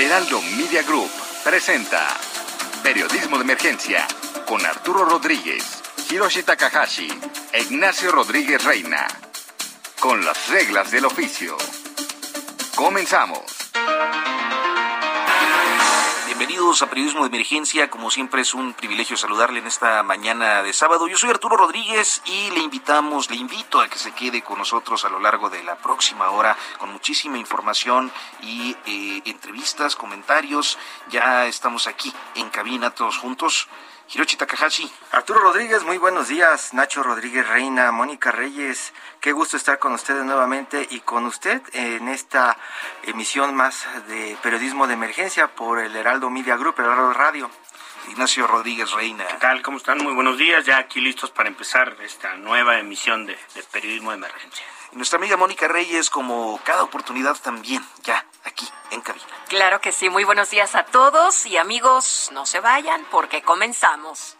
El Media Group presenta Periodismo de Emergencia con Arturo Rodríguez, Hiroshi Takahashi e Ignacio Rodríguez Reina. Con las reglas del oficio. Comenzamos. A Periodismo de Emergencia. Como siempre es un privilegio saludarle en esta mañana de sábado. Yo soy Arturo Rodríguez y le invitamos, le invito a que se quede con nosotros a lo largo de la próxima hora con muchísima información y eh, entrevistas, comentarios. Ya estamos aquí en cabina todos juntos. Hiroshi Takahashi. Arturo Rodríguez, muy buenos días. Nacho Rodríguez Reina, Mónica Reyes, qué gusto estar con ustedes nuevamente y con usted en esta emisión más de periodismo de emergencia por el Heraldo Media Group, el Heraldo Radio. Ignacio Rodríguez Reina. ¿Qué tal? ¿Cómo están? Muy buenos días. Ya aquí listos para empezar esta nueva emisión de, de periodismo de emergencia. Y nuestra amiga Mónica Reyes, como cada oportunidad también, ya en cabina. Claro que sí, muy buenos días a todos y amigos, no se vayan porque comenzamos.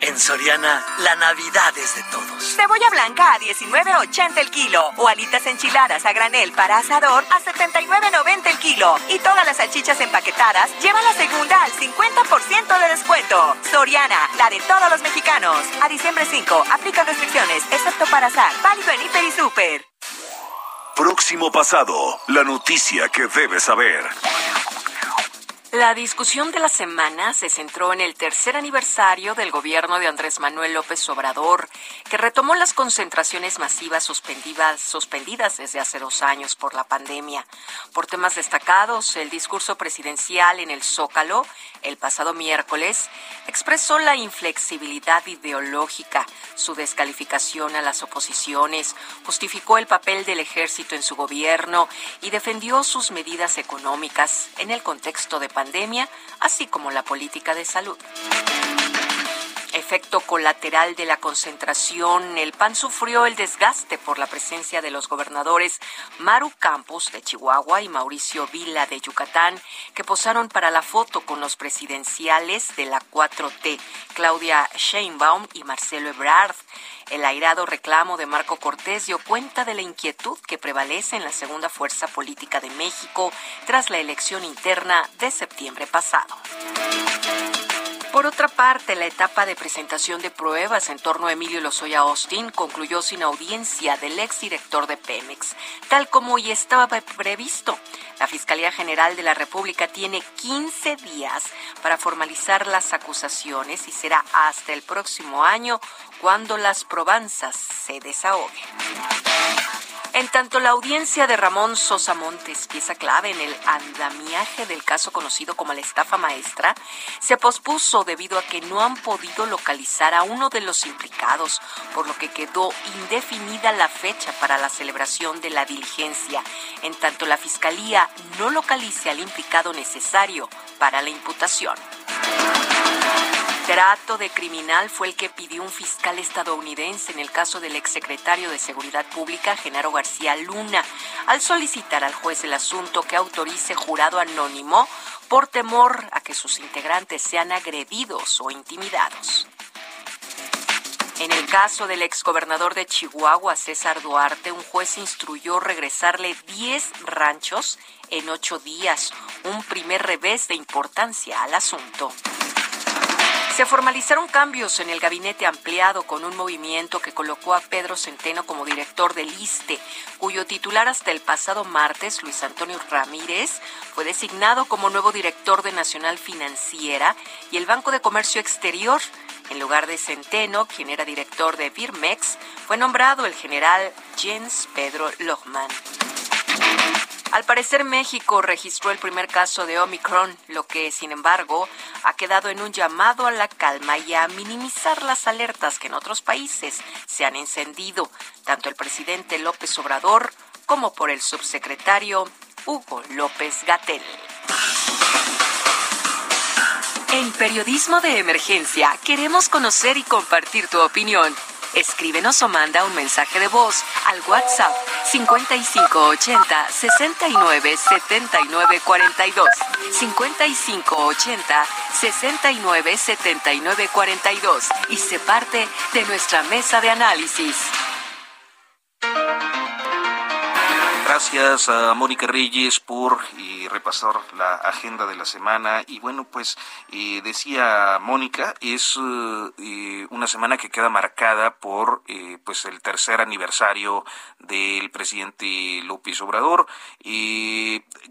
En Soriana, la Navidad es de todos. Cebolla blanca a 19.80 el kilo o alitas enchiladas a granel para asador a 79.90 el kilo y todas las salchichas empaquetadas llevan la segunda al 50% de descuento. Soriana, la de todos los mexicanos. A diciembre 5, aplican restricciones, excepto para azar, válido en Hiper y Super. Próximo pasado, la noticia que debes saber. La discusión de la semana se centró en el tercer aniversario del gobierno de Andrés Manuel López Obrador, que retomó las concentraciones masivas suspendidas, desde hace dos años por la pandemia. Por temas destacados, el discurso presidencial en el Zócalo el pasado miércoles expresó la inflexibilidad ideológica, su descalificación a las oposiciones, justificó el papel del ejército en su gobierno y defendió sus medidas económicas en el contexto de pandemia, así como la política de salud efecto colateral de la concentración, el PAN sufrió el desgaste por la presencia de los gobernadores Maru Campos de Chihuahua y Mauricio Vila de Yucatán, que posaron para la foto con los presidenciales de la 4T, Claudia Sheinbaum y Marcelo Ebrard. El airado reclamo de Marco Cortés dio cuenta de la inquietud que prevalece en la segunda fuerza política de México tras la elección interna de septiembre pasado. Por otra parte, la etapa de presentación de pruebas en torno a Emilio Lozoya Austin concluyó sin audiencia del exdirector de Pemex, tal como ya estaba previsto. La Fiscalía General de la República tiene 15 días para formalizar las acusaciones y será hasta el próximo año cuando las probanzas se desahoguen. En tanto, la audiencia de Ramón Sosa Montes, pieza clave en el andamiaje del caso conocido como la estafa maestra, se pospuso debido a que no han podido localizar a uno de los implicados, por lo que quedó indefinida la fecha para la celebración de la diligencia, en tanto la Fiscalía no localice al implicado necesario para la imputación. Trato de criminal fue el que pidió un fiscal estadounidense en el caso del exsecretario de Seguridad Pública, Genaro García Luna, al solicitar al juez el asunto que autorice jurado anónimo por temor a que sus integrantes sean agredidos o intimidados. En el caso del exgobernador de Chihuahua, César Duarte, un juez instruyó regresarle 10 ranchos en ocho días, un primer revés de importancia al asunto. Se formalizaron cambios en el gabinete ampliado con un movimiento que colocó a Pedro Centeno como director del ISTE, cuyo titular hasta el pasado martes, Luis Antonio Ramírez, fue designado como nuevo director de Nacional Financiera y el Banco de Comercio Exterior. En lugar de Centeno, quien era director de Birmex, fue nombrado el general Jens Pedro Lohmann. Al parecer México registró el primer caso de Omicron, lo que sin embargo ha quedado en un llamado a la calma y a minimizar las alertas que en otros países se han encendido, tanto el presidente López Obrador como por el subsecretario Hugo López Gatel. En Periodismo de Emergencia queremos conocer y compartir tu opinión. Escríbenos o manda un mensaje de voz al WhatsApp 5580 69 79 42. 5580 69 79 42 y se parte de nuestra mesa de análisis. Gracias a Mónica Reyes por eh, repasar la agenda de la semana. Y bueno, pues eh, decía Mónica, es eh, una semana que queda marcada por pues el tercer aniversario del presidente López Obrador.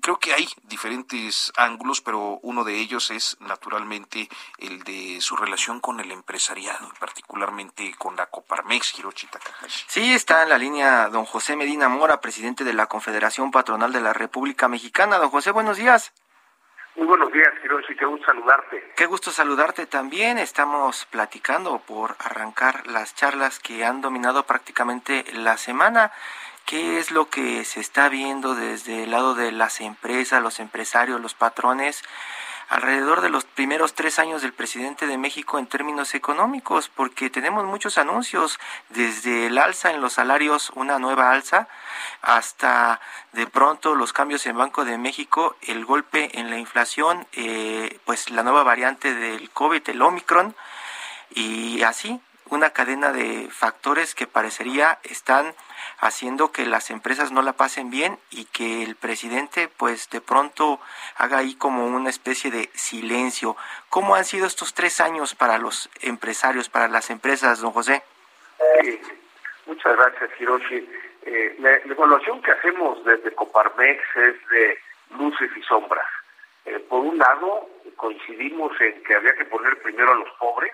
creo que hay diferentes ángulos, pero uno de ellos es naturalmente el de su relación con el empresariado, particularmente con la Coparmex, Hiroshi Takahashi. Sí, está en la línea don José Medina Mora, presidente de la Confederación Patronal de la República Mexicana. Don José, buenos días. Muy buenos días, Hiroshi, qué gusto saludarte. Qué gusto saludarte también. Estamos platicando por arrancar las charlas que han dominado prácticamente la semana. ¿Qué es lo que se está viendo desde el lado de las empresas, los empresarios, los patrones? Alrededor de los primeros tres años del presidente de México en términos económicos, porque tenemos muchos anuncios, desde el alza en los salarios, una nueva alza, hasta de pronto los cambios en Banco de México, el golpe en la inflación, eh, pues la nueva variante del COVID, el Omicron, y así una cadena de factores que parecería están haciendo que las empresas no la pasen bien y que el presidente pues de pronto haga ahí como una especie de silencio. ¿Cómo han sido estos tres años para los empresarios, para las empresas, don José? muchas gracias, Hiroshi. Eh, la, evaluación que hacemos desde Coparmex es de luces y sombras. Eh, por un lado, coincidimos en que había que poner primero a los pobres,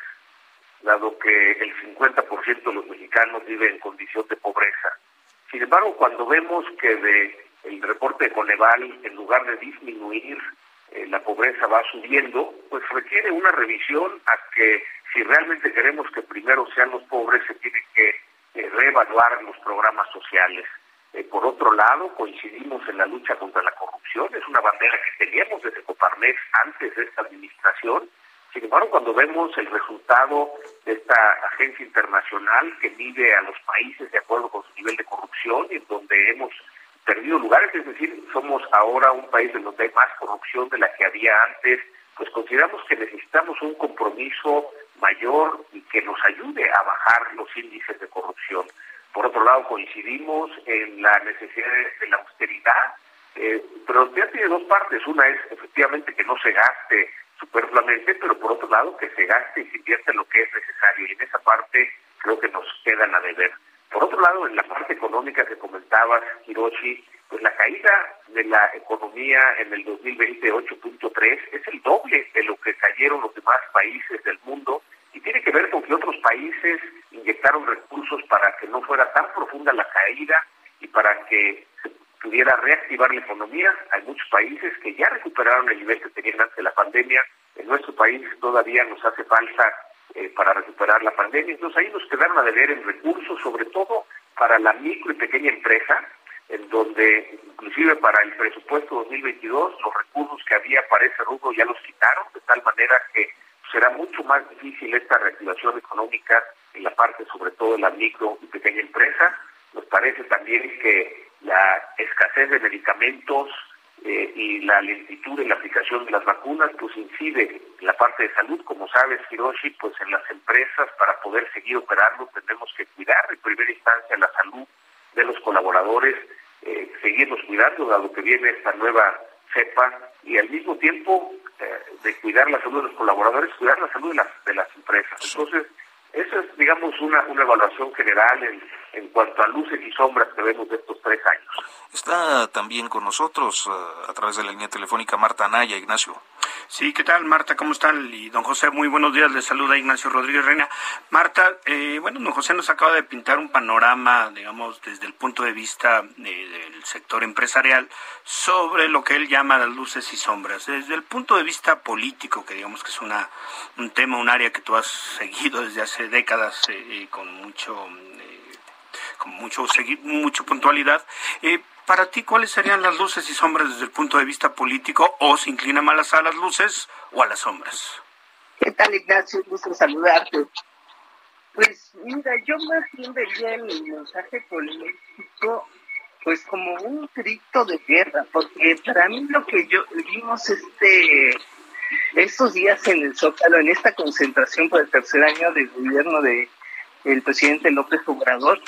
dado que el 50% de los mexicanos vive en condición de pobreza. Sin embargo, cuando vemos que de el reporte de Coneval, en lugar de disminuir, eh, la pobreza va subiendo, pues requiere una revisión a que si realmente queremos que primero sean los pobres, se tiene que eh, reevaluar los programas sociales. Eh, por otro lado, coincidimos en la lucha contra la corrupción, es una bandera que teníamos desde Coparmex antes de esta administración, sin embargo, cuando vemos el resultado de esta agencia internacional que mide a los países de acuerdo con su nivel de corrupción y en donde hemos perdido lugares, es decir, somos ahora un país en donde hay más corrupción de la que había antes, pues consideramos que necesitamos un compromiso mayor y que nos ayude a bajar los índices de corrupción. Por otro lado, coincidimos en la necesidad de, la austeridad, eh, pero ya tiene dos partes. Una es efectivamente que no se gaste superfluamente, pero por otro lado que se gaste y se invierte lo que es necesario. Y en esa parte creo que nos quedan a deber. Por otro lado, en la parte económica que comentabas, Hiroshi, pues la caída de la economía en el 2020 8.3 es el doble de lo que cayeron los demás países del mundo y tiene que ver con que otros países inyectaron recursos para que no fuera tan profunda la caída y para que pudiera reactivar la economía. Hay muchos países que ya recuperaron el nivel que tenían antes de la pandemia. En nuestro país todavía nos hace falta eh, para recuperar la pandemia. Entonces ahí nos quedaron a deber en recursos, sobre todo para la micro y pequeña empresa, en donde inclusive para el presupuesto 2022 los recursos que había para ese rubro ya los quitaron, de tal manera que será mucho más difícil esta reactivación económica en la parte sobre todo de la micro y pequeña empresa. Nos parece también que la escasez de medicamentos eh, y la lentitud en la aplicación de las vacunas, pues incide en la parte de salud. Como sabes, Hiroshi, pues en las empresas para poder seguir operando tenemos que cuidar en primera instancia la salud de los colaboradores, eh, seguirnos cuidando, dado que viene esta nueva cepa, y al mismo tiempo eh, de cuidar la salud de los colaboradores, cuidar la salud de las, de las empresas. Entonces, esa es, digamos, una, una evaluación general en, en cuanto a luces y sombras que vemos de estos tres años. Está también con nosotros eh, a través de la línea telefónica Marta Anaya, Ignacio. Sí, ¿qué tal, Marta? ¿Cómo están? Y don José, muy buenos días. Le saluda Ignacio Rodríguez Reina. Marta, eh, bueno, don José nos acaba de pintar un panorama, digamos, desde el punto de vista del sector empresarial sobre lo que él llama las luces y sombras. Desde el punto de vista político, que digamos que es una, un tema, un área que tú has seguido desde hace décadas eh, con mucho eh, con mucho, mucho puntualidad. Eh, para ti, ¿cuáles serían las luces y sombras desde el punto de vista político? ¿O se inclina más a las luces o a las sombras? ¿Qué tal, Ignacio? Gusto saludarte. Pues mira, yo más bien vería el mensaje político pues como un grito de guerra, porque para mí lo que yo vimos este estos días en el Zócalo, en esta concentración por el tercer año del gobierno de el presidente López Obrador,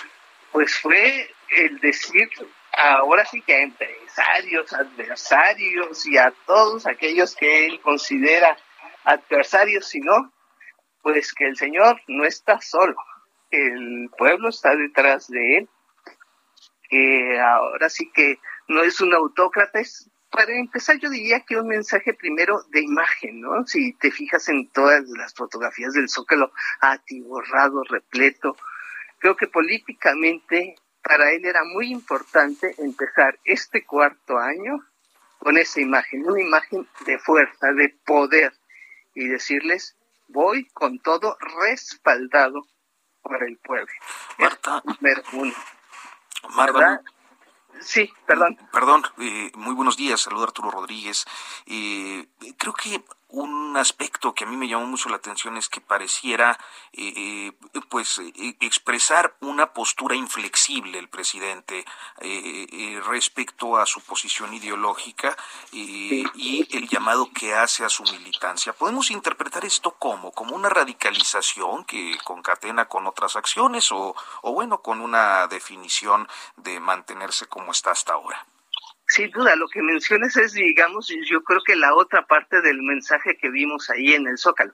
pues fue el decir ahora sí que a empresarios, adversarios y a todos aquellos que él considera adversarios, sino pues que el Señor no está solo, el pueblo está detrás de él, que ahora sí que no es un autócrata, es, para empezar yo diría que un mensaje primero de imagen, ¿no? Si te fijas en todas las fotografías del Zócalo atiborrado, repleto, creo que políticamente para él era muy importante empezar este cuarto año con esa imagen, una imagen de fuerza, de poder, y decirles, voy con todo respaldado por el pueblo. Marta. Marta. Sí, perdón. Perdón, eh, muy buenos días, saludo a Arturo Rodríguez. Eh, creo que un aspecto que a mí me llamó mucho la atención es que pareciera eh, eh pues eh, expresar una postura inflexible el presidente eh, respecto a su posición ideológica y el llamado que hace a su militancia. ¿Podemos interpretar esto como? ¿Como una radicalización que concatena con otras acciones o, o bueno, con una definición de mantenerse como está hasta ahora? Sin duda, lo que mencionas es, digamos, yo creo que la otra parte del mensaje que vimos ahí en el Zócalo.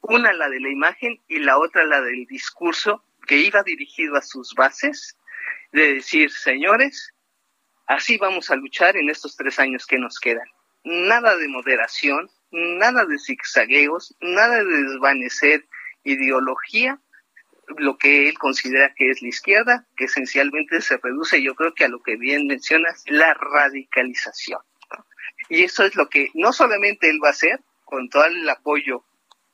Una la de la imagen y la otra la del discurso que iba dirigido a sus bases, de decir, señores, así vamos a luchar en estos tres años que nos quedan. Nada de moderación, nada de zigzagueos, nada de desvanecer ideología lo que él considera que es la izquierda, que esencialmente se reduce, yo creo que a lo que bien mencionas, la radicalización. Y eso es lo que no solamente él va a hacer, con todo el apoyo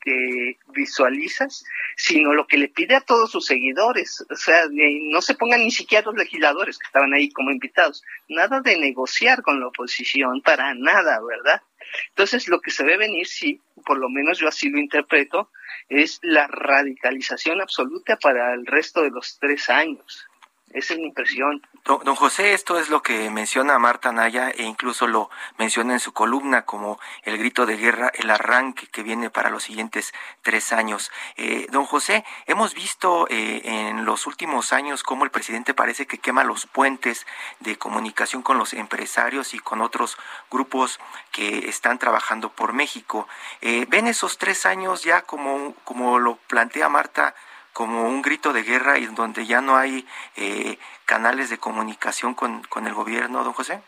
que visualizas, sino lo que le pide a todos sus seguidores. O sea, no se pongan ni siquiera los legisladores que estaban ahí como invitados. Nada de negociar con la oposición, para nada, ¿verdad? Entonces, lo que se ve venir, sí, por lo menos yo así lo interpreto, es la radicalización absoluta para el resto de los tres años. Esa es mi impresión. Don, José, esto es lo que menciona Marta Naya e incluso lo menciona en su columna como el grito de guerra, el arranque que viene para los siguientes tres años. Eh, don José, hemos visto eh, en los últimos años cómo el presidente parece que quema los puentes de comunicación con los empresarios y con otros grupos que están trabajando por México. Eh, ¿Ven esos tres años ya como, como lo plantea Marta? Como un grito de guerra y donde ya no hay eh, canales de comunicación con, con el gobierno, don José?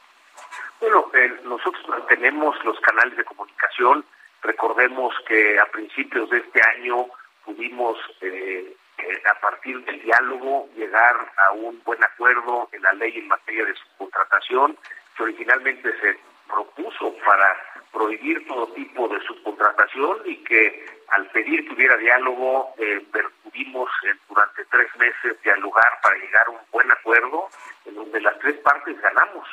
Bueno, eh, nosotros mantenemos los canales de comunicación. Recordemos que a principios de este año pudimos, eh, a partir del diálogo, llegar a un buen acuerdo en la ley en materia de subcontratación, que originalmente se propuso para prohibir todo tipo de subcontratación y que al pedir que hubiera diálogo eh, eh, durante tres meses dialogar para llegar a un buen acuerdo en donde las tres partes ganamos.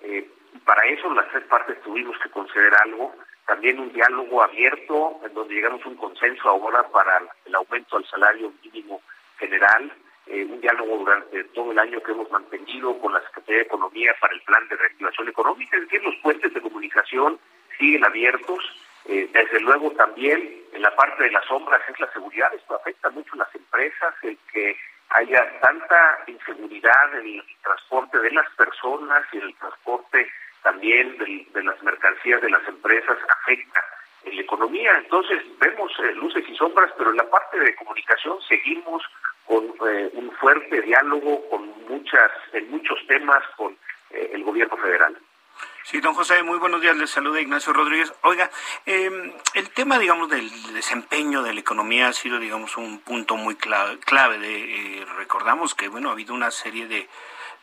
Eh, para eso las tres partes tuvimos que conceder algo, también un diálogo abierto en donde llegamos a un consenso ahora para el aumento al salario mínimo general, eh, un diálogo durante todo el año que hemos mantenido con la Secretaría de Economía para el plan de reactivación económica, es decir, los puentes de comunicación siguen abiertos. Eh, desde luego también en la parte de las sombras es la seguridad, esto afecta mucho a las empresas, el que haya tanta inseguridad en el transporte de las personas y el transporte también de, las mercancías de las empresas afecta en la economía. Entonces vemos eh, luces y sombras, pero en la parte de comunicación seguimos con eh, un fuerte diálogo con muchas en muchos temas con el gobierno federal. Sí, don José, muy buenos días. Les saluda Ignacio Rodríguez. Oiga, em, el tema, digamos, del desempeño de la economía ha sido, digamos, un punto muy clave. clave de, eh, recordamos que, bueno, ha habido una serie de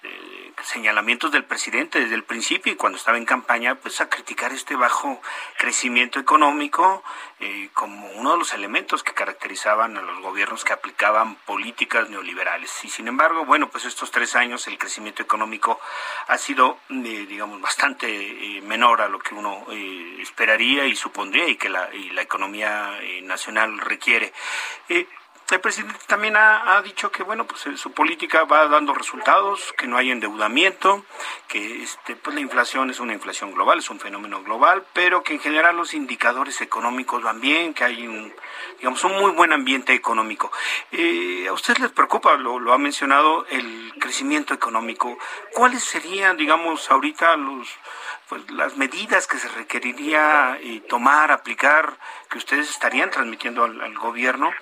eh, señalamientos del presidente desde el principio y cuando estaba en campaña, pues a criticar este bajo crecimiento económico eh, como uno de los elementos que caracterizaban a los gobiernos que aplicaban políticas neoliberales. Y sin embargo, bueno, pues estos tres años el crecimiento económico ha sido, eh, digamos, bastante menor a lo que uno esperaría y supondría y que la, y la economía nacional requiere. El presidente también ha, dicho que bueno, pues eh, su política va dando resultados, que no hay endeudamiento, que este, pues la inflación es una inflación global, es un fenómeno global, pero que en general los indicadores económicos van bien, que hay un, digamos, un muy buen ambiente económico. Eh, ¿A usted les preocupa, lo, lo ha mencionado, el crecimiento económico? ¿Cuáles serían, digamos, ahorita los pues las medidas que se requeriría eh, tomar, aplicar, que ustedes estarían transmitiendo al, gobierno,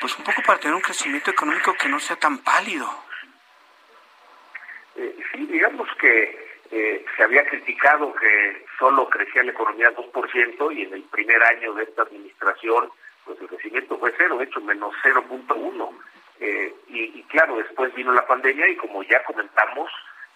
pues un poco para tener un crecimiento económico que no sea tan pálido. Eh, sí, digamos que eh, se había criticado que solo crecía la economía 2% y en el primer año de esta administración pues el crecimiento fue cero, de hecho menos 0.1. Eh, y, y claro, después vino la pandemia y como ya comentamos,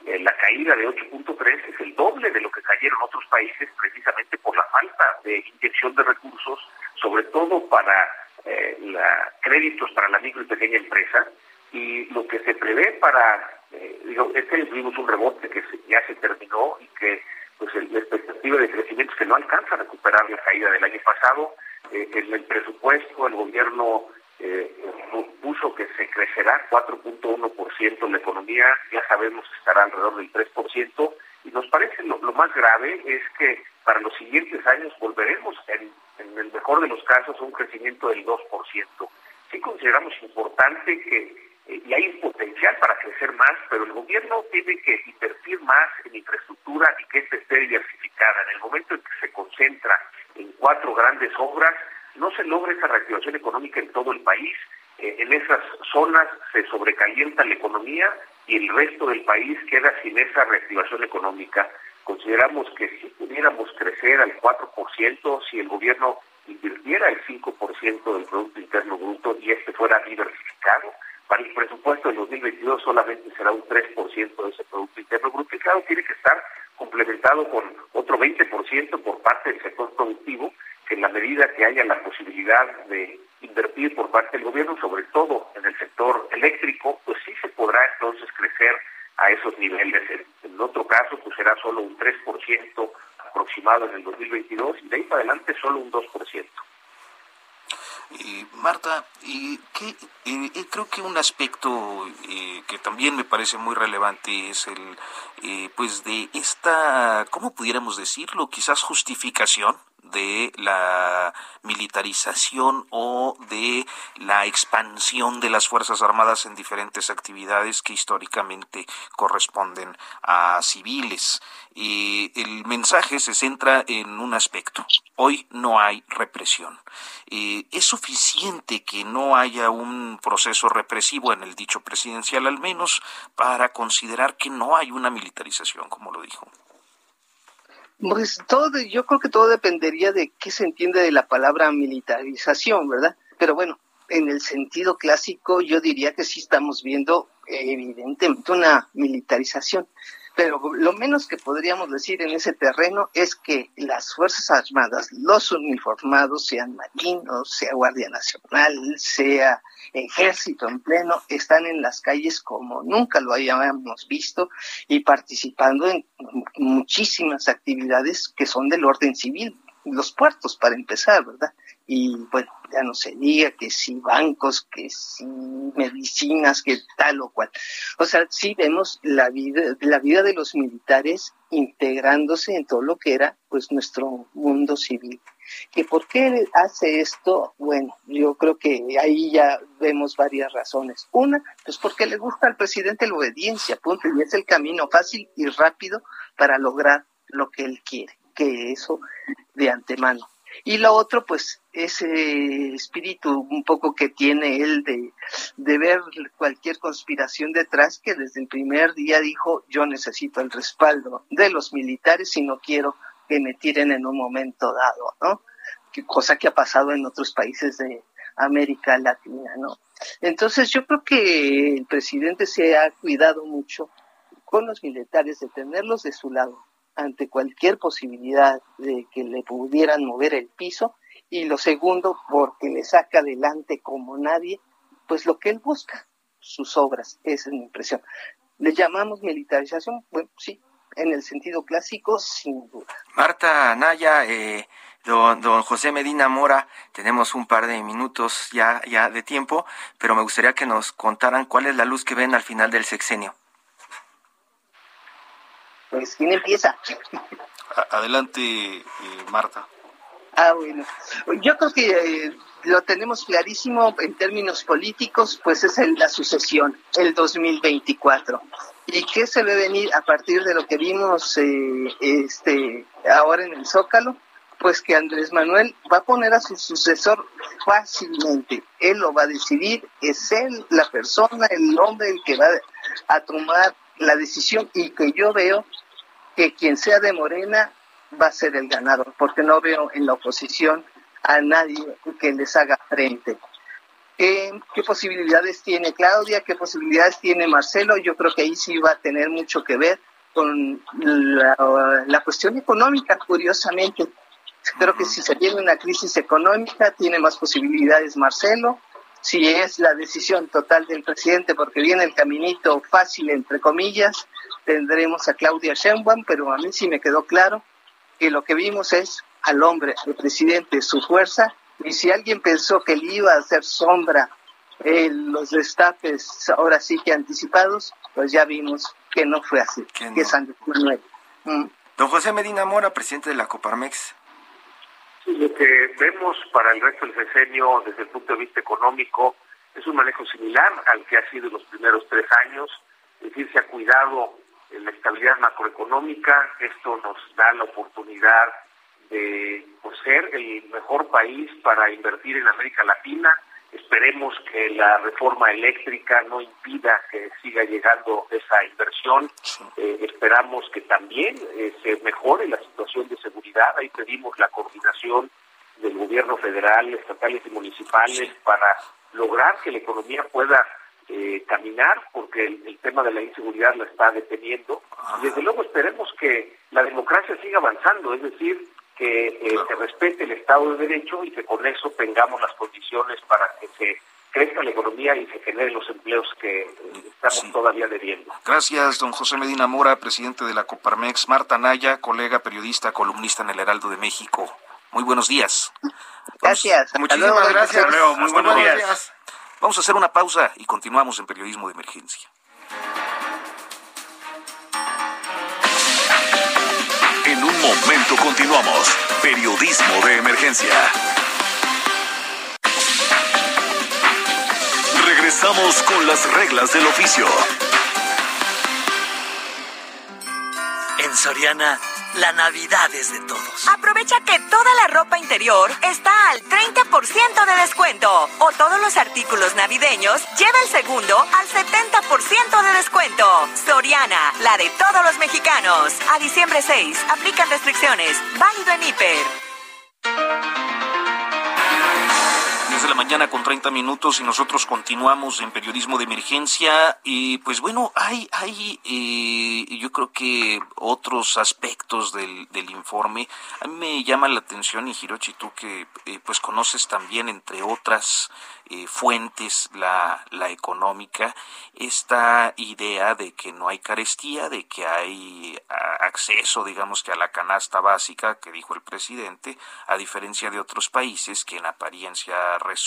eh, la caída de 8.3 es el doble de lo que cayeron otros países precisamente por la falta de inyección de recursos, sobre todo para eh, la, créditos para la micro y pequeña empresa. Y lo que se prevé para, eh, digo, este tuvimos un rebote que ya se terminó y que pues la expectativa de crecimiento es que no alcanza a recuperar la caída del año pasado. en el presupuesto el gobierno eh, puso que se crecerá 4.1% la economía, ya sabemos estará alrededor del 3%, y nos parece lo, más grave es que para los siguientes años volveremos en, el mejor de los casos a un crecimiento del 2%. Sí consideramos importante que, eh, y hay potencial para crecer más, pero el gobierno tiene que invertir más en infraestructura y que ésta esté diversificada. En el momento en que se concentra en cuatro grandes obras, no se logra esa reactivación económica en todo el país. Eh, en esas zonas se sobrecalienta la economía y el resto del país queda sin esa reactivación económica. Consideramos que si pudiéramos crecer al 4%, si el gobierno invirtiera el 5% del Producto Interno Bruto y este fuera diversificado, para el presupuesto del 2022 solamente será un 3% de ese Producto Interno Bruto y claro, tiene que estar complementado con otro 20% por parte del sector productivo en la medida que haya la posibilidad de invertir por parte del gobierno, sobre todo en el sector eléctrico, pues sí se podrá entonces crecer a esos niveles. En, otro caso, pues será solo un 3% aproximado en el 2022 y de ahí para adelante solo un 2%. Eh, Marta, eh, que, eh, creo que un aspecto que también me parece muy relevante es el, pues de esta, ¿cómo pudiéramos decirlo? Quizás justificación de la militarización o de la expansión de las Fuerzas Armadas en diferentes actividades que históricamente corresponden a civiles. Y el mensaje se centra en un aspecto. Hoy no hay represión. ¿Es suficiente que no haya un proceso represivo en el dicho presidencial al menos para considerar que no hay una militarización, como lo dijo? Pues todo, yo creo que todo dependería de qué se entiende de la palabra militarización, ¿verdad? Pero bueno, en el sentido clásico yo diría que sí estamos viendo evidentemente una militarización. Pero lo menos que podríamos decir en ese terreno es que las Fuerzas Armadas, los uniformados, sean marinos, sea Guardia Nacional, sea ejército en pleno, están en las calles como nunca lo hayamos visto y participando en muchísimas actividades que son del orden civil, los puertos para empezar, ¿verdad? Y bueno, ya no se diga que si bancos, que si medicinas, que tal o cual. O sea, sí vemos la vida, la vida de los militares integrándose en todo lo que era pues nuestro mundo civil. ¿Que por qué hace esto? Bueno, yo creo que ahí ya vemos varias razones. Una, pues porque le gusta al presidente la obediencia, punto, y es el camino fácil y rápido para lograr lo que él quiere, que eso de antemano. Y lo otro, pues, ese espíritu un poco que tiene él de, de ver cualquier conspiración detrás, que desde el primer día dijo, yo necesito el respaldo de los militares y no quiero que me tiren en un momento dado, ¿no? cosa que ha pasado en otros países de América Latina, ¿no? Entonces yo creo que el presidente se ha cuidado mucho con los militares de tenerlos de su lado ante cualquier posibilidad de que le pudieran mover el piso y lo segundo porque le saca adelante como nadie pues lo que él busca, sus obras, esa es mi impresión. ¿Le llamamos militarización? Bueno, sí, en el sentido clásico, sin duda. Marta Naya, eh, don, don, José Medina Mora, tenemos un par de minutos ya, ya de tiempo, pero me gustaría que nos contaran cuál es la luz que ven al final del sexenio. Pues, ¿quién empieza? Adelante, eh, Marta. Ah, bueno. Yo creo que eh, lo tenemos clarísimo en términos políticos, pues es la sucesión, el 2024. ¿Y qué se ve venir a partir de lo que vimos eh, este, ahora en el Zócalo? Pues que Andrés Manuel va a poner a su sucesor fácilmente. Él lo va a decidir, es él la persona, el hombre el que va a tomar la decisión y que yo veo que quien sea de Morena va a ser el ganador, porque no veo en la oposición a nadie que les haga frente. ¿Qué, posibilidades tiene Claudia? ¿Qué posibilidades tiene Marcelo? Yo creo que ahí sí va a tener mucho que ver con la, cuestión económica, curiosamente. Creo que si se tiene una crisis económica, tiene más posibilidades Marcelo. Si es la decisión total del presidente, porque viene el caminito fácil, entre comillas, tendremos a Claudia Sheinbaum, pero a mí sí me quedó claro que lo que vimos es al hombre, al presidente, su fuerza, y si alguien pensó que le iba a hacer sombra en los destapes ahora sí que anticipados, pues ya vimos que no fue así, que, es Andrés Manuel. Mm. Don José Medina Mora, presidente de la Coparmex. lo que vemos para el resto del sexenio desde el punto de vista económico es un manejo similar al que ha sido en los primeros tres años, es decir, se ha cuidado la estabilidad macroeconómica, esto nos da la oportunidad de pues, ser el mejor país para invertir en América Latina. Esperemos que la reforma eléctrica no impida que siga llegando esa inversión. Eh, esperamos que también eh, se mejore la situación de seguridad. Ahí pedimos la coordinación del gobierno federal, estatales y municipales para lograr que la economía pueda eh, caminar porque el, tema de la inseguridad la está deteniendo. Y desde luego esperemos que la democracia siga avanzando, es decir, que eh, se respete el Estado de Derecho y que con eso tengamos las condiciones para que se crezca la economía y se generen los empleos que eh, estamos todavía debiendo. Gracias, don José Medina Mora, presidente de la Coparmex. Marta Naya, colega periodista, columnista en el Heraldo de México. Muy buenos días. Gracias. Muchísimas gracias. Muy buenos días. Vamos a hacer una pausa y continuamos en Periodismo de Emergencia. En un momento continuamos. Periodismo de Emergencia. Regresamos con las reglas del oficio. En Soriana la Navidad es de todos. Aprovecha que toda la ropa interior está al 30% de descuento. O todos los artículos navideños lleva el segundo al 70% de descuento. Soriana, la de todos los mexicanos. A diciembre 6, aplican restricciones. Válido en hiper mañana con 30 minutos y nosotros continuamos en periodismo de emergencia y pues bueno, hay, hay eh, yo creo que otros aspectos del, del, informe. A mí me llama la atención y Hirochi, tú que eh, pues conoces también entre otras eh, fuentes la, la económica, esta idea de que no hay carestía, de que hay acceso, digamos que a la canasta básica que dijo el presidente, a diferencia de otros países que en apariencia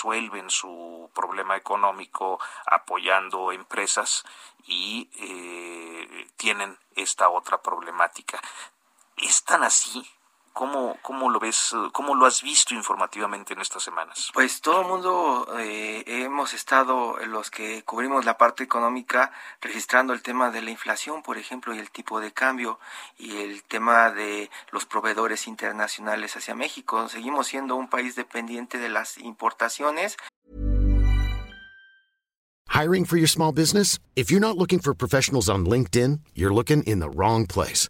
resuelven su problema económico apoyando empresas y eh, tienen esta otra problemática. ¿Es tan así? ¿Cómo, ¿Cómo lo ves, cómo lo has visto informativamente en estas semanas? Pues todo el mundo eh, hemos estado, los que cubrimos la parte económica, registrando el tema de la inflación, por ejemplo, y el tipo de cambio, y el tema de los proveedores internacionales hacia México. Seguimos siendo un país dependiente de las importaciones. Hiring for your small business? If you're not looking for professionals on LinkedIn, you're looking in the wrong place.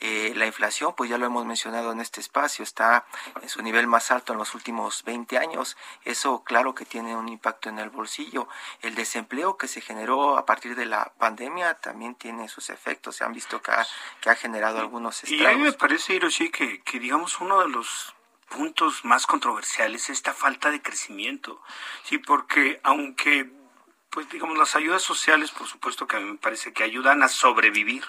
Eh, la inflación, pues ya lo hemos mencionado en este espacio, está en su nivel más alto en los últimos 20 años. Eso claro que tiene un impacto en el bolsillo. El desempleo que se generó a partir de la pandemia también tiene sus efectos. Se han visto que ha, que ha generado algunos estragos. Y a mí me parece, Hiroshi, que, que digamos uno de los puntos más controversiales es esta falta de crecimiento. Sí, porque aunque pues digamos las ayudas sociales, por supuesto que a mí me parece que ayudan a sobrevivir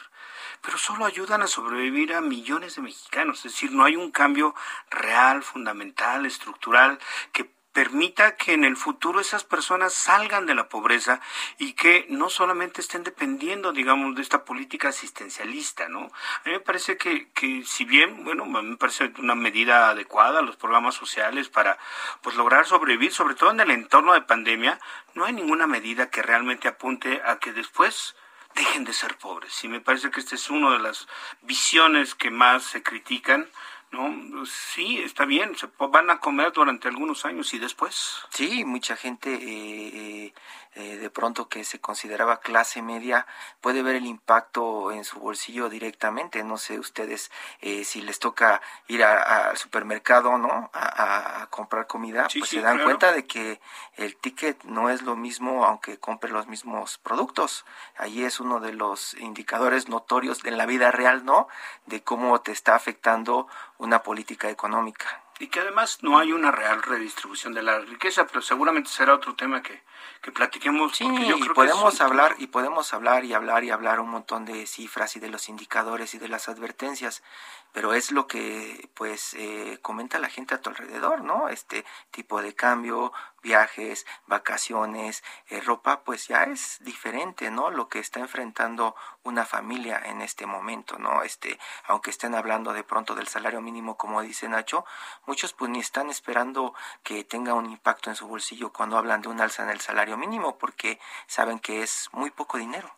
pero solo ayudan a sobrevivir a millones de mexicanos. Es decir, no hay un cambio real, fundamental, estructural que permita que en el futuro esas personas salgan de la pobreza y que no solamente estén dependiendo, digamos, de esta política asistencialista, ¿no? A mí me parece que, que si bien, bueno, me parece una medida adecuada los programas sociales para, pues, lograr sobrevivir, sobre todo en el entorno de pandemia, no hay ninguna medida que realmente apunte a que después dejen de ser pobres. Y me parece que esta es una de las visiones que más se critican. ¿no? Sí, está bien, se van a comer durante algunos años y después. Sí, mucha gente eh, eh eh, de pronto que se consideraba clase media puede ver el impacto en su bolsillo directamente. No sé ustedes eh, si les toca ir al supermercado, ¿no? A, comprar comida, pues se dan cuenta de que el ticket no es lo mismo aunque compre los mismos productos. Ahí es uno de los indicadores notorios en la vida real, ¿no? De cómo te está afectando una política económica y que además no hay una real redistribución de la riqueza, pero seguramente será otro tema que, que platiquemos. Sí, y podemos hablar y podemos hablar y hablar y hablar un montón de cifras y de los indicadores y de las advertencias, pero es lo que pues eh, comenta la gente a tu alrededor, ¿no? Este tipo de cambio, viajes, vacaciones, eh, ropa, pues ya es diferente, ¿no? Lo que está enfrentando una familia en este momento, ¿no? Este, aunque estén hablando de pronto del salario mínimo, como dice Nacho, muchos pues ni están esperando que tenga un impacto en su bolsillo cuando hablan de un alza en el salario mínimo, porque saben que es muy poco dinero.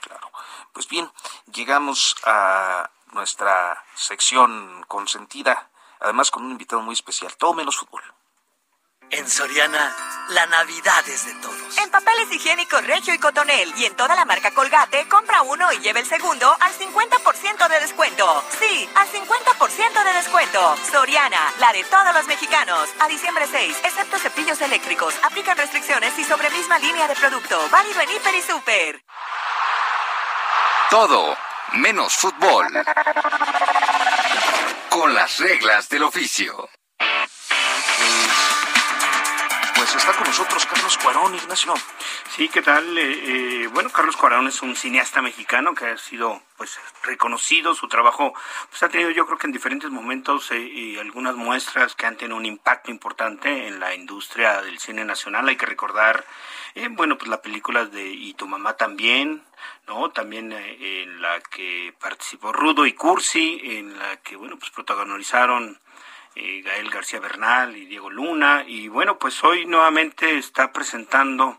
Claro. Pues bien, llegamos a nuestra sección consentida, además con un invitado muy especial, todo menos fútbol. En Soriana, la Navidad es de todos. En papeles higiénicos Regio y Cotonel y en toda la marca Colgate, compra uno y lleve el segundo al 50% de descuento. Sí, al 50% de descuento. Soriana, la de todos los mexicanos. A diciembre 6, excepto cepillos eléctricos. Aplican restricciones y sobre misma línea de producto. Válido en Hiper y Super. Todo menos fútbol. Con las reglas del oficio. Está con nosotros Carlos Cuarón, Ignacio. Sí, ¿qué tal? Eh, eh, bueno, Carlos Cuarón es un cineasta mexicano que ha sido pues reconocido, su trabajo pues ha tenido yo creo que en diferentes momentos eh, algunas muestras que han tenido un impacto importante en la industria del cine nacional. Hay que recordar, bueno, pues las películas de Y tu mamá también, ¿no? También en la que participó Rudo y Cursi, en la que, bueno, pues protagonizaron eh, Gael García Bernal y Diego Luna. Y bueno, pues hoy nuevamente está presentando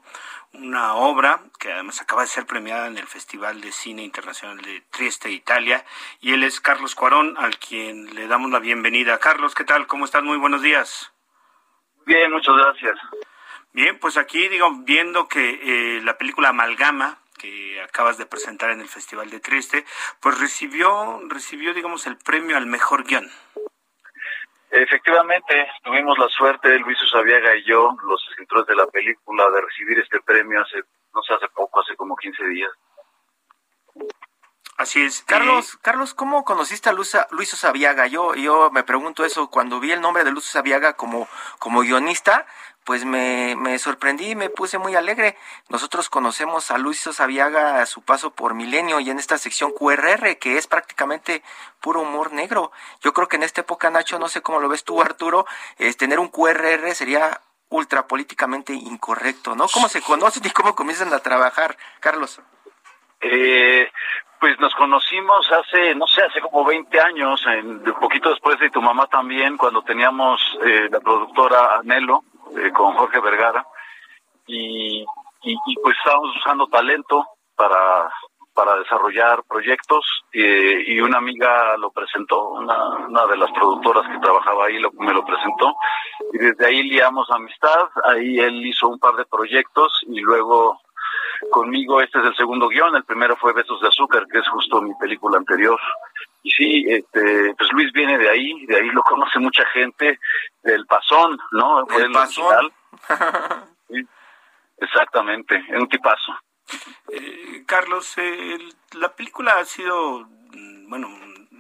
una obra que además acaba de ser premiada en el Festival de Cine Internacional de Trieste, Italia. Y él es Carlos Cuarón, al quien le damos la bienvenida. Carlos, ¿qué tal? ¿Cómo estás? Muy buenos días. Bien, muchas gracias. Bien, pues aquí digo, viendo que eh, la película Amalgama, que acabas de presentar en el Festival de Trieste, pues recibió, recibió digamos, el premio al mejor guion. Efectivamente, tuvimos la suerte, Luis Usabiaga y yo, los escritores de la película, de recibir este premio hace, no sé, hace poco, hace como 15 días. Así es. Carlos, Carlos, ¿cómo conociste a Luis, Luis Osabiaga? Yo, yo me pregunto eso, cuando vi el nombre de Luis Osabiaga como, como guionista, pues me, me sorprendí y me puse muy alegre. Nosotros conocemos a Luis Osabiaga a su paso por Milenio y en esta sección QRR, que es prácticamente puro humor negro. Yo creo que en esta época, Nacho, no sé cómo lo ves tú, Arturo, es, tener un QRR sería ultra políticamente incorrecto, ¿no? ¿Cómo se conocen y cómo comienzan a trabajar, Carlos? Eh, pues nos conocimos hace, no sé, hace como 20 años, un poquito después de tu mamá también, cuando teníamos eh, la productora Anhelo eh, con Jorge Vergara, y, y, pues estábamos usando talento para, para desarrollar proyectos, y una amiga lo presentó, una, una de las productoras que trabajaba ahí lo, me lo presentó, y desde ahí liamos amistad, ahí él hizo un par de proyectos, y luego conmigo este es el segundo guion, el primero fue Besos de Azúcar, que es justo mi película anterior. Y sí, este, pues Luis viene de ahí, de ahí lo conoce mucha gente, del Pasón, ¿no? El Pasón. Exactamente, es un tipazo. Eh, Carlos, la película ha sido, mm, bueno,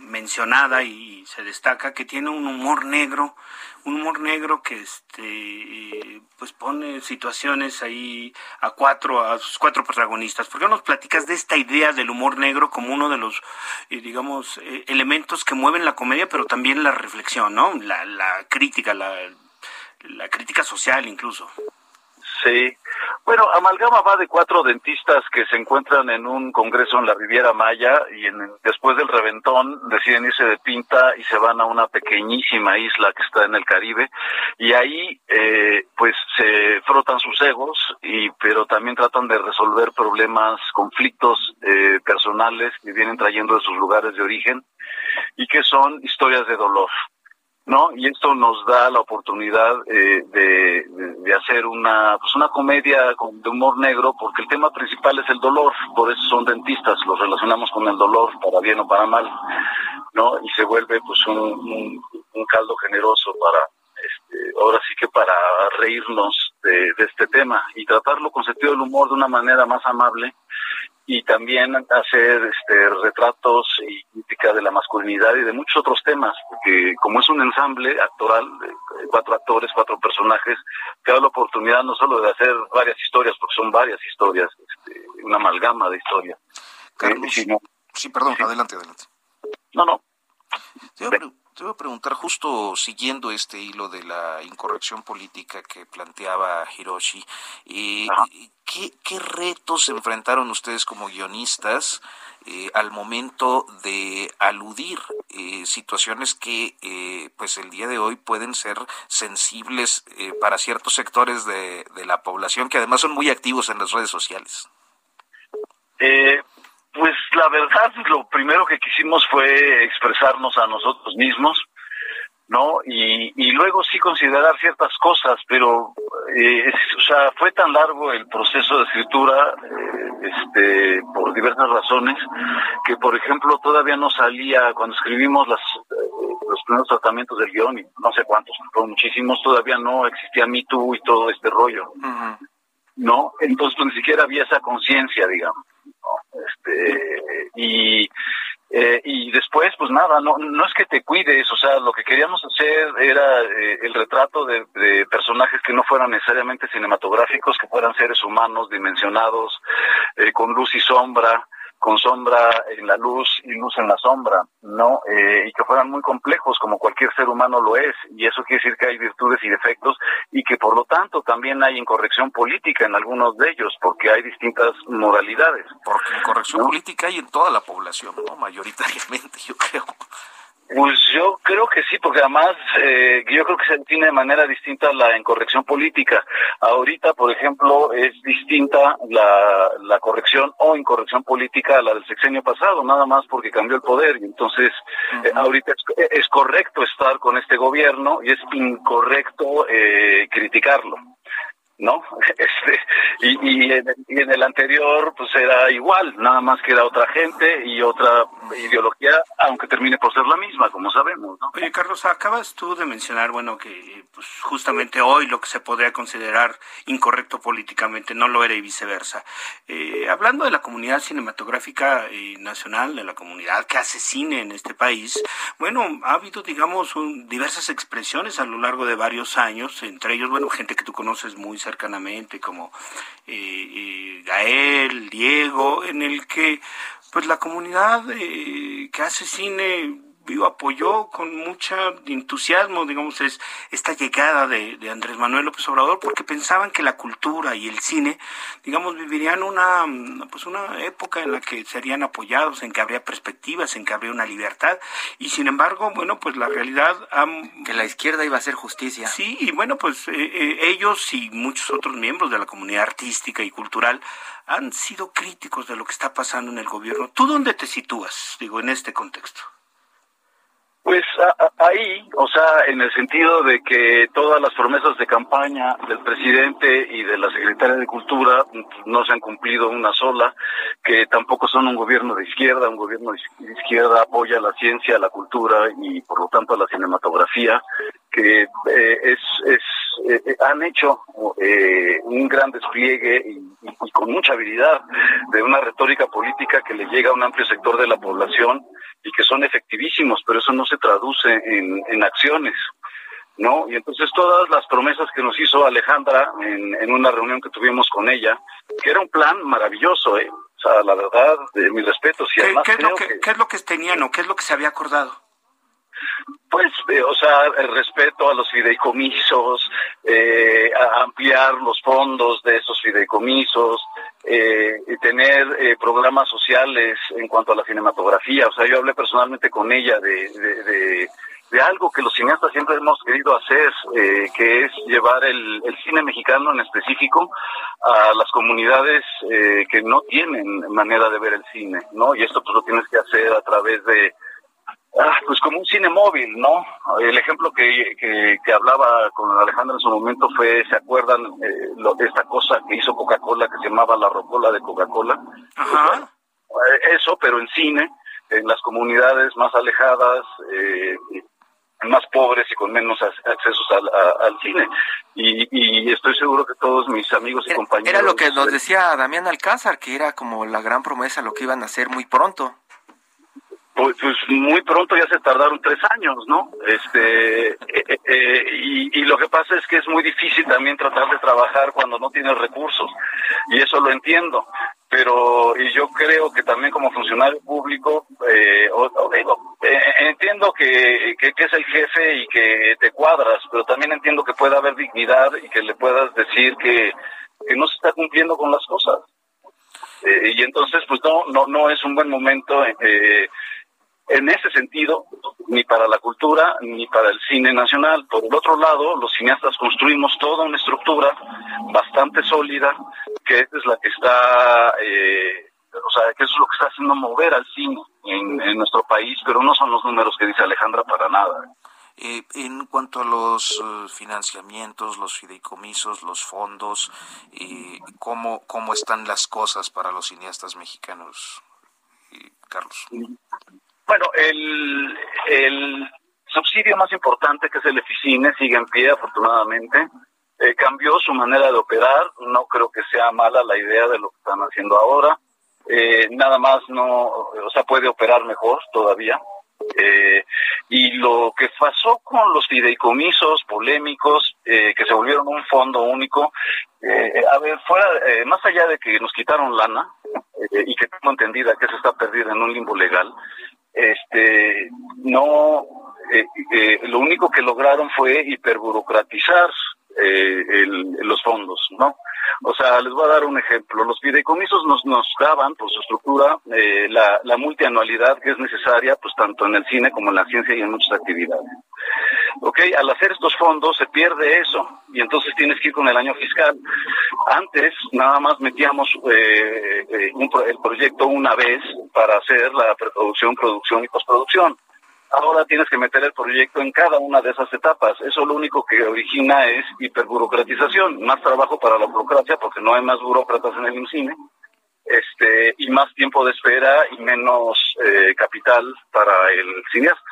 mencionada y se destaca que tiene un humor negro, un humor negro que este pues pone situaciones ahí a cuatro a sus cuatro protagonistas. ¿Por qué nos platicas de esta idea del humor negro como uno de los eh, digamos eh, elementos que mueven la comedia, pero también la reflexión, ¿no? La, la crítica, la, la crítica social incluso. Sí. Bueno, Amalgama va de cuatro dentistas que se encuentran en un congreso en la Riviera Maya y en, después del reventón deciden irse de pinta y se van a una pequeñísima isla que está en el Caribe y ahí eh, pues se frotan sus egos y pero también tratan de resolver problemas, conflictos eh, personales que vienen trayendo de sus lugares de origen y que son historias de dolor. ¿No? Y esto nos da la oportunidad eh, de, de, hacer una, pues una comedia con, de humor negro, porque el tema principal es el dolor, por eso son dentistas, los relacionamos con el dolor, para bien o para mal, ¿no? Y se vuelve pues un, un, un caldo generoso para, este, ahora sí que para reírnos de, de este tema y tratarlo con sentido del humor de una manera más amable y también hacer este, retratos y crítica de la masculinidad y de muchos otros temas, porque como es un ensamble actoral, cuatro actores, cuatro personajes, que da la oportunidad no solo de hacer varias historias, porque son varias historias, este, una amalgama de historias. Carlos, sí, perdón, adelante, adelante. No, no. Te voy a preguntar, justo siguiendo este hilo de la incorrección política que planteaba Hiroshi, eh, ¿qué, ¿qué, retos enfrentaron ustedes como guionistas eh, al momento de aludir eh, situaciones que eh, pues el día de hoy pueden ser sensibles eh, para ciertos sectores de, de, la población que además son muy activos en las redes sociales? Pues la verdad, lo primero que quisimos fue expresarnos a nosotros mismos, ¿no? Y, y luego sí considerar ciertas cosas, pero, eh, o sea, fue tan largo el proceso de escritura, eh, este, por diversas razones, que por ejemplo todavía no salía, cuando escribimos las, eh, los primeros tratamientos del guion, y no sé cuántos, fueron muchísimos, todavía no existía Me Too y todo este rollo, uh -huh. ¿no? Entonces, pues, ni siquiera había esa conciencia, digamos. Este, y, eh, y después, pues nada, no, no es que te cuides, o sea, lo que queríamos hacer era eh, el retrato de, personajes que no fueran necesariamente cinematográficos, que fueran seres humanos, dimensionados, eh, con luz y sombra, con sombra en la luz y luz en la sombra, ¿no? Eh, y que fueran muy complejos como cualquier ser humano lo es, y eso quiere decir que hay virtudes y defectos y que por lo tanto también hay incorrección política en algunos de ellos, porque hay distintas moralidades. Porque incorrección ¿no? política hay en toda la población, ¿no? Mayoritariamente, yo creo. Pues yo creo que sí, porque además eh, yo creo que se entiende de manera distinta la incorrección política. Ahorita, por ejemplo, es distinta la, la corrección o incorrección política a la del sexenio pasado, nada más porque cambió el poder. Y entonces, uh -huh. eh, ahorita es, es, correcto estar con este gobierno y es incorrecto eh, criticarlo. ¿No? Este, y, y, en, el anterior, pues era igual, nada más que era otra gente y otra ideología, aunque termine por ser la misma, como sabemos, ¿no? Oye, Carlos, acabas tú de mencionar, bueno, que pues, justamente hoy lo que se podría considerar incorrecto políticamente no lo era y viceversa. Eh, hablando de la comunidad cinematográfica eh, nacional, de la comunidad que hace cine en este país, bueno, ha habido, digamos, diversas expresiones a lo largo de varios años, entre ellos, bueno, gente que tú conoces muy cercanamente, como eh, eh, Gael, Diego, en el que pues la comunidad eh, que hace cine apoyó con mucho entusiasmo, digamos, es esta llegada de, Andrés Manuel López Obrador, porque pensaban que la cultura y el cine, digamos, vivirían una, pues una época en la que serían apoyados, en que habría perspectivas, en que habría una libertad, y sin embargo, bueno, pues la realidad... que la izquierda iba a hacer justicia. Sí, y bueno, pues eh, eh, ellos y muchos otros miembros de la comunidad artística y cultural han sido críticos de lo que está pasando en el gobierno. ¿Tú dónde te sitúas, digo, en este contexto? Pues ahí, o sea, en el sentido de que todas las promesas de campaña del presidente y de la secretaria de Cultura no se han cumplido una sola, que tampoco son un gobierno de izquierda, un gobierno de izquierda apoya la ciencia, la cultura y por lo tanto la cinematografía, que eh, es, es eh, han hecho eh, un gran despliegue y, y con mucha habilidad de una retórica política que le llega a un amplio sector de la población y que son efectivísimos, pero eso no se traduce en, en acciones. ¿no? Y entonces todas las promesas que nos hizo Alejandra en, en, una reunión que tuvimos con ella, que era un plan maravilloso, ¿eh? O sea, la verdad, de mis respetos. Y ¿Qué, ¿qué, es lo que, ¿Qué es lo que tenían o qué es lo que se había acordado? Pues, eh, o sea, el respeto a los fideicomisos, eh, a ampliar los fondos de esos fideicomisos, eh, y tener eh, programas sociales en cuanto a la cinematografía. O sea, yo hablé personalmente con ella de, de, de, algo que los cineastas siempre hemos querido hacer, eh, que es llevar el, el, cine mexicano en específico a las comunidades que no tienen manera de ver el cine, ¿no? Y esto pues lo tienes que hacer a través de Ah, pues como un cine móvil, ¿no? El ejemplo que, que, hablaba con Alejandra en su momento fue, ¿se acuerdan eh, lo, esta cosa que hizo Coca-Cola que se llamaba la rocola de Coca-Cola? Ajá. Eh, eso, pero en cine, en las comunidades más alejadas, eh, más pobres y con menos accesos al, al cine. Y, y, estoy seguro que todos mis amigos y compañeros... Era lo que nos decía Damián Alcázar, que era como la gran promesa, lo que iban a hacer muy pronto. Pues, pues, muy pronto ya se tardaron tres años, ¿no? Este eh, eh, eh, y, y, lo que pasa es que es muy difícil también tratar de trabajar cuando no tienes recursos y eso lo entiendo, pero y yo creo que también como funcionario público eh, entiendo que, que, es el jefe y que te cuadras, pero también entiendo que puede haber dignidad y que le puedas decir que, que no se está cumpliendo con las cosas. y entonces pues no no no es un buen momento en ese sentido, ni para la cultura ni para el cine nacional. Por el otro lado, los cineastas construimos toda una estructura bastante sólida, que es la que está, eh, o sea, que es lo que está haciendo mover al cine en, en nuestro país, pero no son los números que dice Alejandra para nada. Eh, en cuanto a los uh, financiamientos, los fideicomisos, los fondos, eh, ¿cómo, ¿cómo están las cosas para los cineastas mexicanos, Carlos? Bueno, el, subsidio más importante, que es el EFICINE, sigue en pie, afortunadamente. Eh, cambió su manera de operar. No creo que sea mala la idea de lo que están haciendo ahora. Eh, nada más no, o sea, puede operar mejor todavía. Eh, y lo que pasó con los fideicomisos polémicos, eh, que se volvieron un fondo único, eh, a ver, fuera, eh, más allá de que nos quitaron lana, y que tengo entendida que se está perdido en un limbo legal, este, no, eh, eh, lo único que lograron fue hiperburocratizar eh, el, los fondos, ¿no? O sea, les voy a dar un ejemplo. Los fideicomisos nos, nos daban, por su estructura, eh, la, la multianualidad que es necesaria, pues tanto en el cine como en la ciencia y en muchas actividades. Ok, al hacer estos fondos se pierde eso y entonces tienes que ir con el año fiscal. Antes nada más metíamos eh, eh un, el proyecto una vez para hacer la preproducción, producción y postproducción ahora tienes que meter el proyecto en cada una de esas etapas. Eso lo único que origina es hiperburocratización, más trabajo para la burocracia porque no hay más burócratas en el cine, este, y más tiempo de espera y menos eh, capital para el cineasta.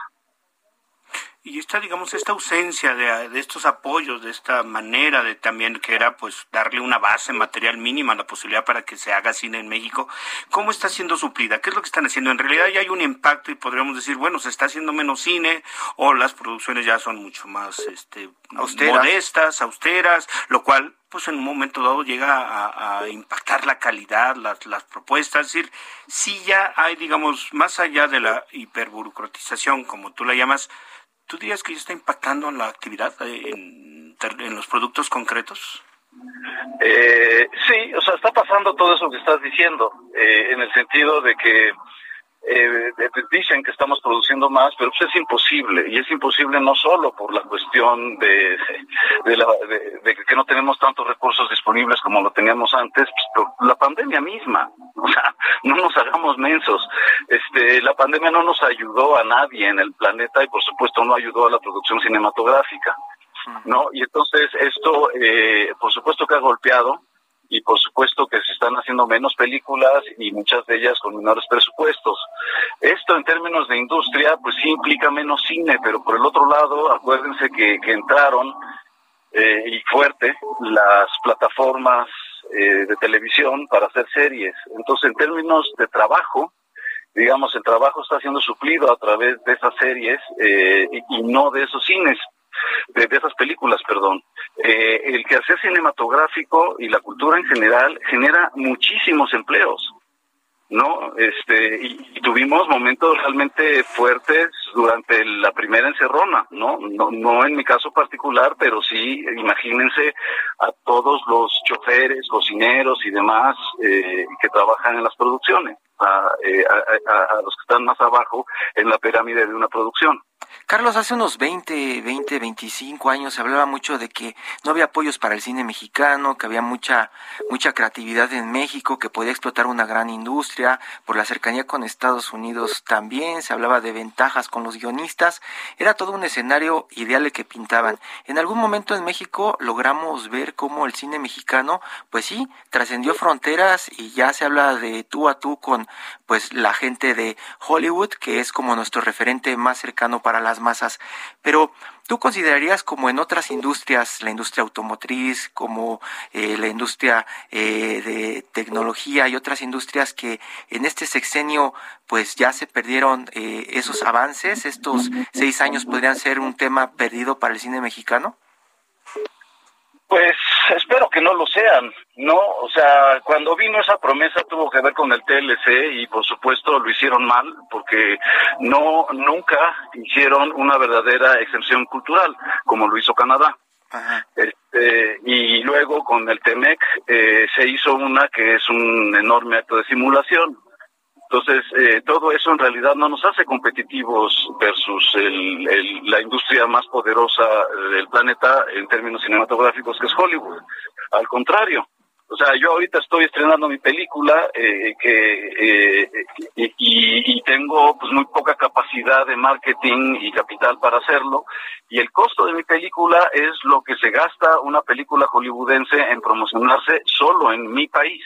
Y esta, digamos, esta ausencia de, de, estos apoyos, de esta manera de también que era pues darle una base material mínima a la posibilidad para que se haga cine en México, ¿cómo está siendo suplida? ¿Qué es lo que están haciendo? En realidad ya hay un impacto y podríamos decir, bueno, se está haciendo menos cine o las producciones ya son mucho más este, austeras. modestas, austeras, lo cual pues en un momento dado llega a, a impactar la calidad, las, las, propuestas, es decir, si ya hay, digamos, más allá de la hiperburocratización, como tú la llamas, ¿Tú dirías que ya está impactando en la actividad, eh, en, en los productos concretos? Eh, sí, o sea, está pasando todo eso que estás diciendo, eh, en el sentido de que eh, dicen que estamos produciendo más, pero pues es imposible, y es imposible no solo por la cuestión de, de, la, de, que no tenemos tantos recursos disponibles como lo teníamos antes, pues, la pandemia misma, o sea, no nos hagamos mensos, este, la pandemia no nos ayudó a nadie en el planeta y por supuesto no ayudó a la producción cinematográfica, ¿no? Y entonces esto, eh, por supuesto que ha golpeado, y por supuesto que se están haciendo menos películas y muchas de ellas con menores presupuestos. Esto en términos de industria pues sí implica menos cine, pero por el otro lado acuérdense que, que entraron eh, y fuerte las plataformas eh, de televisión para hacer series. Entonces en términos de trabajo, digamos, el trabajo está siendo suplido a través de esas series eh, y, y no de esos cines de, esas películas, perdón. Eh, el quehacer cinematográfico y la cultura en general genera muchísimos empleos. ¿no? Este, y, tuvimos momentos realmente fuertes durante la primera encerrona, ¿no? ¿no? No en mi caso particular, pero sí, imagínense a todos los choferes, cocineros y demás eh, que trabajan en las producciones, a, eh, a los que están más abajo en la pirámide de una producción. Carlos, hace unos 20, 20, 25 años se hablaba mucho de que no había apoyos para el cine mexicano, que había mucha, mucha creatividad en México, que podía explotar una gran industria, por la cercanía con Estados Unidos también, se hablaba de ventajas con los guionistas, era todo un escenario ideal el que pintaban. En algún momento en México logramos ver cómo el cine mexicano, pues sí, trascendió fronteras y ya se habla de tú a tú con pues la gente de Hollywood, que es como nuestro referente más cercano para las masas. Pero ¿tú considerarías como en otras industrias, la industria automotriz, como eh, la industria eh, de tecnología y otras industrias que en este sexenio pues ya se perdieron eh, esos avances? ¿Estos seis años podrían ser un tema perdido para el cine mexicano? Pues espero que no lo sean, ¿no? O sea, cuando vino esa promesa tuvo que ver con el TLC y por supuesto lo hicieron mal porque no, nunca hicieron una verdadera excepción cultural como lo hizo Canadá. Este, y luego con el TEMEC eh, se hizo una que es un enorme acto de simulación. Entonces, eh, todo eso en realidad no nos hace competitivos versus el, la industria más poderosa del planeta en términos cinematográficos, que es Hollywood. Al contrario. O sea, yo ahorita estoy estrenando mi película eh, que eh, y, y, tengo pues muy poca capacidad de marketing y capital para hacerlo y el costo de mi película es lo que se gasta una película hollywoodense en promocionarse solo en mi país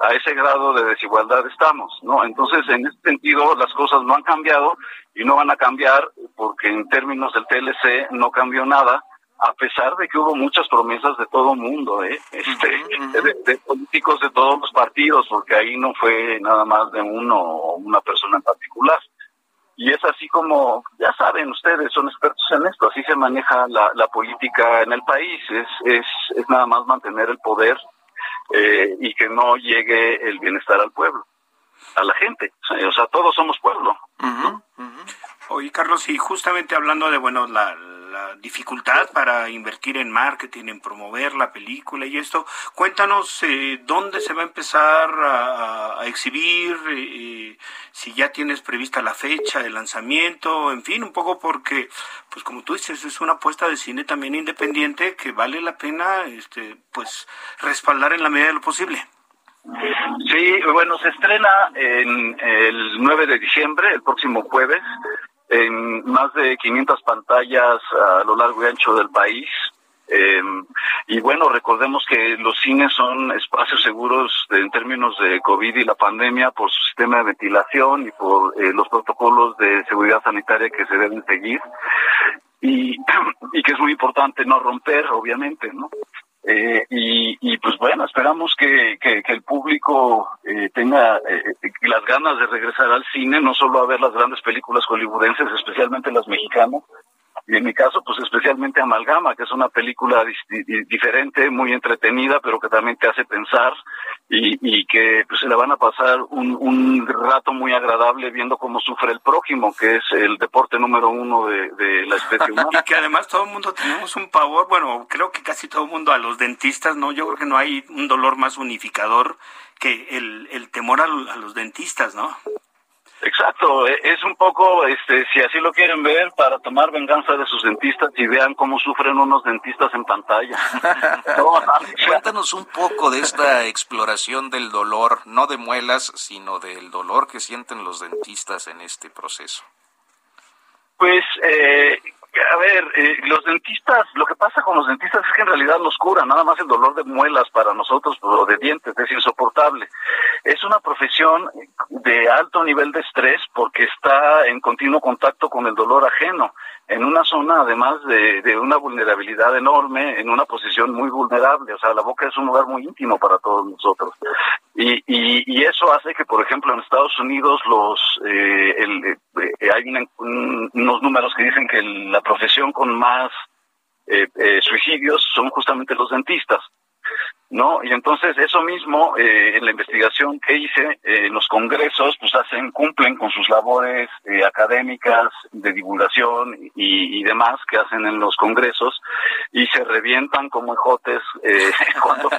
a ese grado de desigualdad estamos, ¿no? Entonces, en ese sentido, las cosas no han cambiado y no van a cambiar porque en términos del TLC no cambió nada, a pesar de que hubo muchas promesas de todo mundo, ¿eh? Este, uh -huh. de, de, políticos de todos los partidos, porque ahí no fue nada más de uno o una persona en particular. Y es así como, ya saben ustedes, son expertos en esto, así se maneja la, la política en el país, es, es, es nada más mantener el poder eh, y que no llegue el bienestar al pueblo, a la gente. O sea, todos somos pueblo. Uh. Oye, Carlos, y justamente hablando de, bueno, la, la dificultad para invertir en marketing, en promover la película y esto, cuéntanos eh, dónde se va a empezar a, exhibir, eh, si ya tienes prevista la fecha de lanzamiento, en fin, un poco porque, pues como tú dices, es una apuesta de cine también independiente que vale la pena, este, pues, respaldar en la medida de lo posible. Sí, bueno, se estrena en el 9 de diciembre, el próximo jueves, en más de 500 pantallas a lo largo y ancho del país. Eh, y bueno, recordemos que los cines son espacios seguros en términos de COVID y la pandemia por su sistema de ventilación y por eh, los protocolos de seguridad sanitaria que se deben seguir. Y, y que es muy importante no romper, obviamente, ¿no? Eh, y, y, pues bueno, esperamos que, que, que el público eh, tenga eh, las ganas de regresar al cine, no solo a ver las grandes películas hollywoodenses, especialmente las mexicanas, y en mi caso, pues especialmente Amalgama, que es una película diferente, muy entretenida, pero que también te hace pensar y, y que pues, se le van a pasar un, un, rato muy agradable viendo cómo sufre el prójimo, que es el deporte número uno de, de la especie humana. y que además todo el mundo tenemos un pavor, bueno, creo que casi todo el mundo a los dentistas, ¿no? Yo creo que no hay un dolor más unificador que el, el temor a, a los dentistas, ¿no? Exacto, e, es un poco, este, si así lo quieren ver, para tomar venganza de sus dentistas y vean cómo sufren unos dentistas en pantalla. Cuéntanos un poco de esta exploración del dolor, no de muelas, sino del dolor que sienten los dentistas en este proceso. Pues, eh, a ver, eh, los dentistas, lo que pasa con los dentistas es que en realidad nos cura, nada más el dolor de muelas para nosotros, o de dientes, es insoportable. Es una profesión de alto nivel de estrés porque está en continuo contacto con el dolor ajeno, en una zona además de, una vulnerabilidad enorme, en una posición muy vulnerable, o sea, la boca es un lugar muy íntimo para todos nosotros. Y, y, y eso hace que, por ejemplo, en Estados Unidos los eh, el, eh, hay un, unos números que dicen que la profesión con más eh, eh, suicidios son justamente los dentistas. ¿No? Y entonces eso mismo, eh, en la investigación que hice, eh, los congresos, pues hacen, cumplen con sus labores eh, académicas, de divulgación y, y, demás que hacen en los congresos, y se revientan como ejotes, eh, cuando,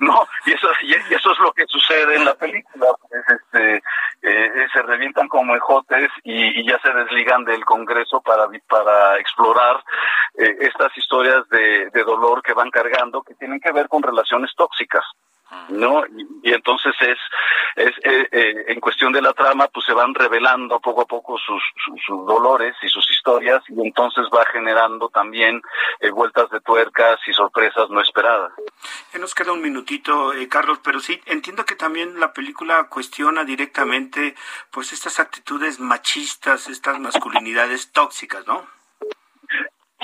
no, y eso, y eso es lo que sucede en la película, pues, este, eh, se revientan como ejotes y, y, ya se desligan del congreso para, para explorar eh, estas historias de, de dolor que van cargando, que tienen que ver con relaciones tóxicas. ¿no? Y, entonces es, es eh, eh, en cuestión de la trama, pues se van revelando poco a poco sus, sus, sus dolores y sus historias y entonces va generando también eh, vueltas de tuercas y sorpresas no esperadas. Ya nos queda un minutito, eh, Carlos, pero sí, entiendo que también la película cuestiona directamente pues estas actitudes machistas, estas masculinidades tóxicas, ¿no?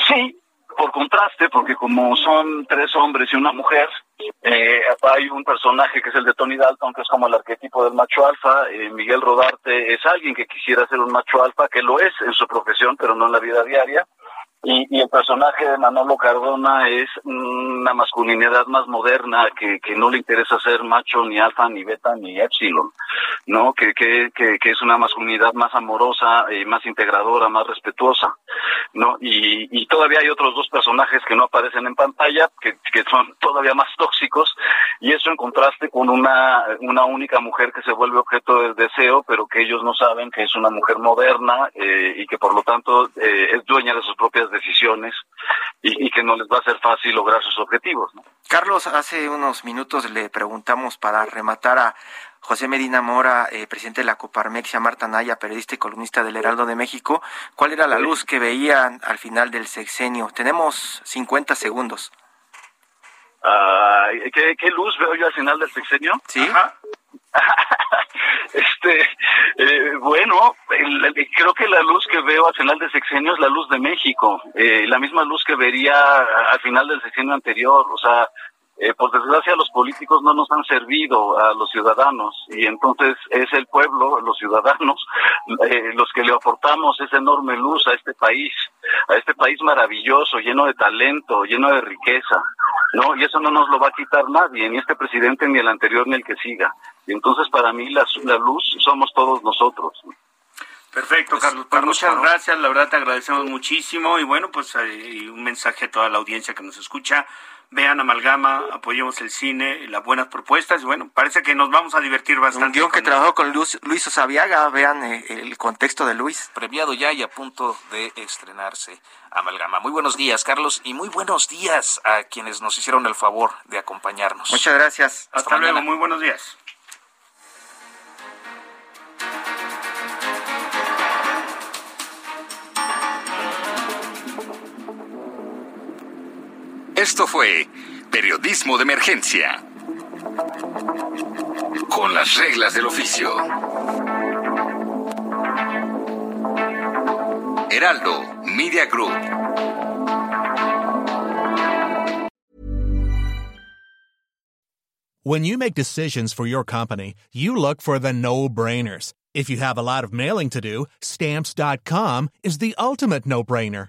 Sí, por contraste, porque como son tres hombres y una mujer, eh, hay un personaje que es el de Tony Dalton, que es como el arquetipo del macho alfa. Eh, Miguel Rodarte es alguien que quisiera ser un macho alfa, que lo es en su profesión, pero no en la vida diaria. Y, y, el personaje de Manolo Cardona es una masculinidad más moderna que, que no le interesa ser macho ni alfa ni beta ni epsilon, ¿no? Que, que, que, es una masculinidad más amorosa, eh, más integradora, más respetuosa, ¿no? Y, y todavía hay otros dos personajes que no aparecen en pantalla, que, que son todavía más tóxicos, y eso en contraste con una, una única mujer que se vuelve objeto del deseo, pero que ellos no saben que es una mujer moderna eh, y que por lo tanto eh, es dueña de sus propias decisiones y, y, que no les va a ser fácil lograr sus objetivos. ¿no? Carlos, hace unos minutos le preguntamos para rematar a José Medina Mora, eh, presidente de la Coparmex, y a Marta Naya, periodista y columnista del Heraldo de México, ¿cuál era la luz que veían al final del sexenio? Tenemos 50 segundos. Uh, ¿qué, ¿qué, luz veo yo al final del sexenio? Sí. Ajá. este, eh, bueno, el, creo que la luz que veo al final del sexenio es la luz de México, eh, la misma luz que vería al final del sexenio anterior, o sea, eh, por desgracia los políticos no nos han servido a los ciudadanos y entonces es el pueblo, los ciudadanos, los que le aportamos esa enorme luz a este país, a este país maravilloso, lleno de talento, lleno de riqueza, ¿no? Y eso no nos lo va a quitar nadie, ni este presidente, ni el anterior, ni el que siga. Y entonces para mí la, la luz somos todos nosotros. Perfecto, pues, Carlos. Pues muchas gracias, la verdad te agradecemos muchísimo y bueno, pues hay un mensaje a toda la audiencia que nos escucha vean Amalgama, apoyemos el cine, las buenas propuestas. Bueno, parece que nos vamos a divertir bastante. Un guion que trabajó con Luis, Luis Osabiaga, vean eh, el contexto de Luis. Premiado ya y a punto de estrenarse Amalgama. Muy buenos días, Carlos, y muy buenos días a quienes nos hicieron el favor de acompañarnos. Muchas gracias. Hasta, Hasta luego, muy buenos días. Esto fue Periodismo de Emergencia. Con las reglas del oficio. Heraldo Media Group. When you make decisions for your company, you look for the no-brainers. If you have a lot of mailing to do, stamps.com is the ultimate no-brainer.